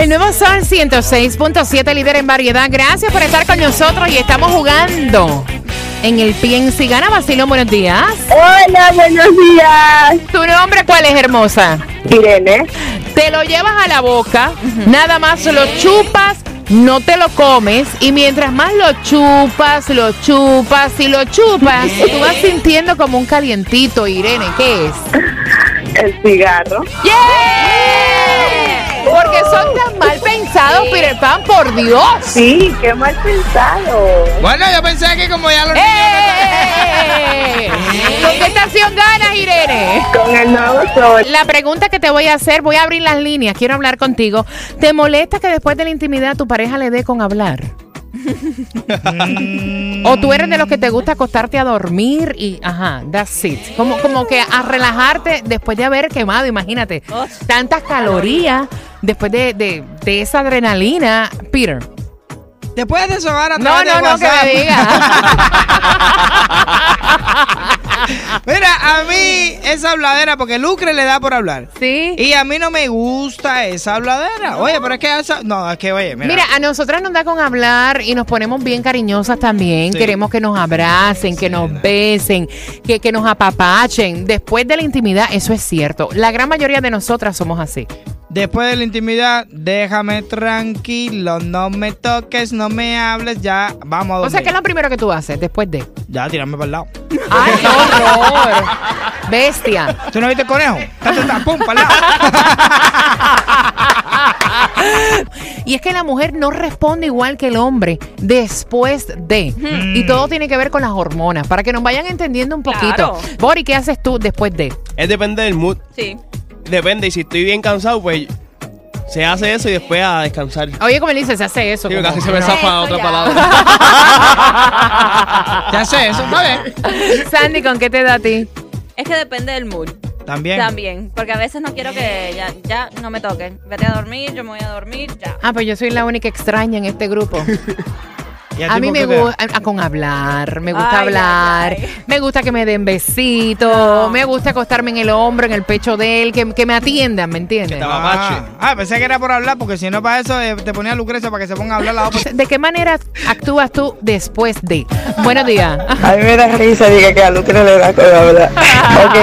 El nuevo Sol 106.7, líder en variedad. Gracias por estar con nosotros y estamos jugando en el Piensa y Gana Vacilón. Buenos días. Hola, buenos días. ¿Tu nombre cuál es, hermosa? Irene. Te lo llevas a la boca, nada más lo chupas, no te lo comes y mientras más lo chupas, lo chupas y lo chupas, tú vas sintiendo como un calientito, Irene. ¿Qué es? El cigarro. ¡Yeah! Pan, por Dios. Sí, qué mal pensado. Bueno, yo pensé que como ya los ¡Eh! ¿Con qué estación ganas, Irene? Con el nuevo sol. La pregunta que te voy a hacer, voy a abrir las líneas, quiero hablar contigo. ¿Te molesta que después de la intimidad tu pareja le dé con hablar? o tú eres de los que te gusta acostarte a dormir y, ajá, that's it. Como, como que a relajarte después de haber quemado, imagínate, tantas calorías después de, de, de esa adrenalina. Peter. Te puedes deshogar a No, través no, de no, que me diga. esa habladera, porque Lucre le da por hablar. ¿Sí? Y a mí no me gusta esa habladera. Oye, pero es que esa... No, es que, oye, mira. Mira, a nosotras nos da con hablar y nos ponemos bien cariñosas también. Sí. Queremos que nos abracen, que nos besen, que, que nos apapachen. Después de la intimidad, eso es cierto. La gran mayoría de nosotras somos así. Después de la intimidad, déjame tranquilo, no me toques, no me hables, ya vamos a O dormir. sea, ¿qué es lo primero que tú haces después de? Ya, tirarme para el lado. ¡Ay, qué horror! Bestia. ¿Tú no viste el conejo? Pum, para el lado. Y es que la mujer no responde igual que el hombre después de. Y todo tiene que ver con las hormonas, para que nos vayan entendiendo un poquito. Claro. Bori, ¿qué haces tú después de? Es depende del mood. Sí. Depende, y si estoy bien cansado, pues se hace eso y después a descansar. Oye, como él dice, se hace eso. Sí, como- casi se me zafa otra ya. palabra. Ya sé, eso, ¿sabes? Sandy, ¿con qué te da a ti? Es que depende del mood. También. También. Porque a veces no quiero que ya, ya no me toquen. Vete a dormir, yo me voy a dormir, ya. Ah, pues yo soy la única extraña en este grupo. ¿Y A mí me te gusta con hablar, me gusta Ay, hablar, ay, ay. me gusta que me den besitos, No. me gusta acostarme en el hombro, en el pecho de él, que, que me atiendan, ¿me entiendes? Que Ah, ah, pensé que era por hablar, porque si no para eso eh, te ponía Lucrecia para que se ponga a hablar la otra. ¿De qué manera actúas tú después de? Buenos días. A mí me da risa, diga que a Lucre le da con hablar. Ok,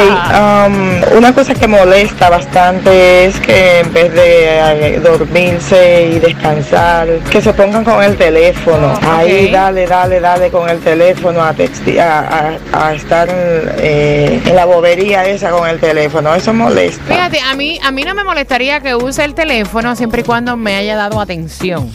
um, una cosa que molesta bastante es que en vez de eh, dormirse y descansar, que se pongan con el teléfono. Ahí dale, dale, dale con el teléfono a, texti- a, a- a estar eh, en la bobería esa con el teléfono. Eso molesta. Fíjate, a mí, a mí no me molestaría que use el teléfono siempre y cuando me haya dado atención.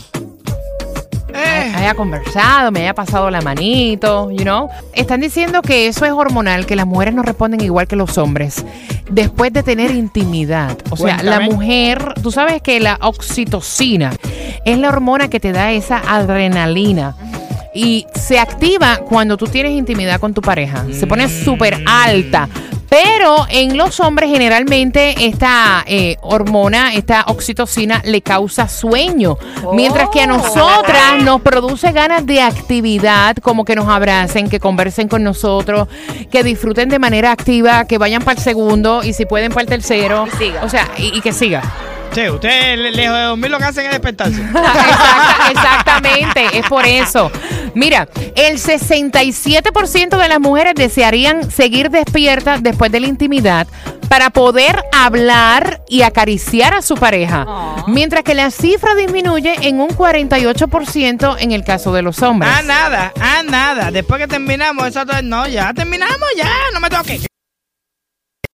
Eh, haya conversado, me haya pasado la manito, you know. Están diciendo que eso es hormonal, que las mujeres no responden igual que los hombres después de tener intimidad. O sea, la mujer, tú sabes que la oxitocina es la hormona que te da esa adrenalina. Y se activa cuando tú tienes intimidad con tu pareja. Se pone súper alta. Pero en los hombres generalmente esta eh, hormona, esta oxitocina, le causa sueño. Mientras que a nosotras nos produce ganas de actividad, como que nos abracen, que conversen con nosotros, que disfruten de manera activa, que vayan para el segundo y si pueden para el tercero. Y siga. O sea, y, y que siga. Sí, usted le- lejos de dormir lo que hacen es despertarse. Exacta- exactamente, es por eso. Mira, el 67% de las mujeres desearían seguir despiertas después de la intimidad para poder hablar y acariciar a su pareja, Aw. mientras que la cifra disminuye en un 48% en el caso de los hombres. Ah, nada, ah, nada. Después que terminamos, eso todo- no, ya terminamos, ya, no me toques.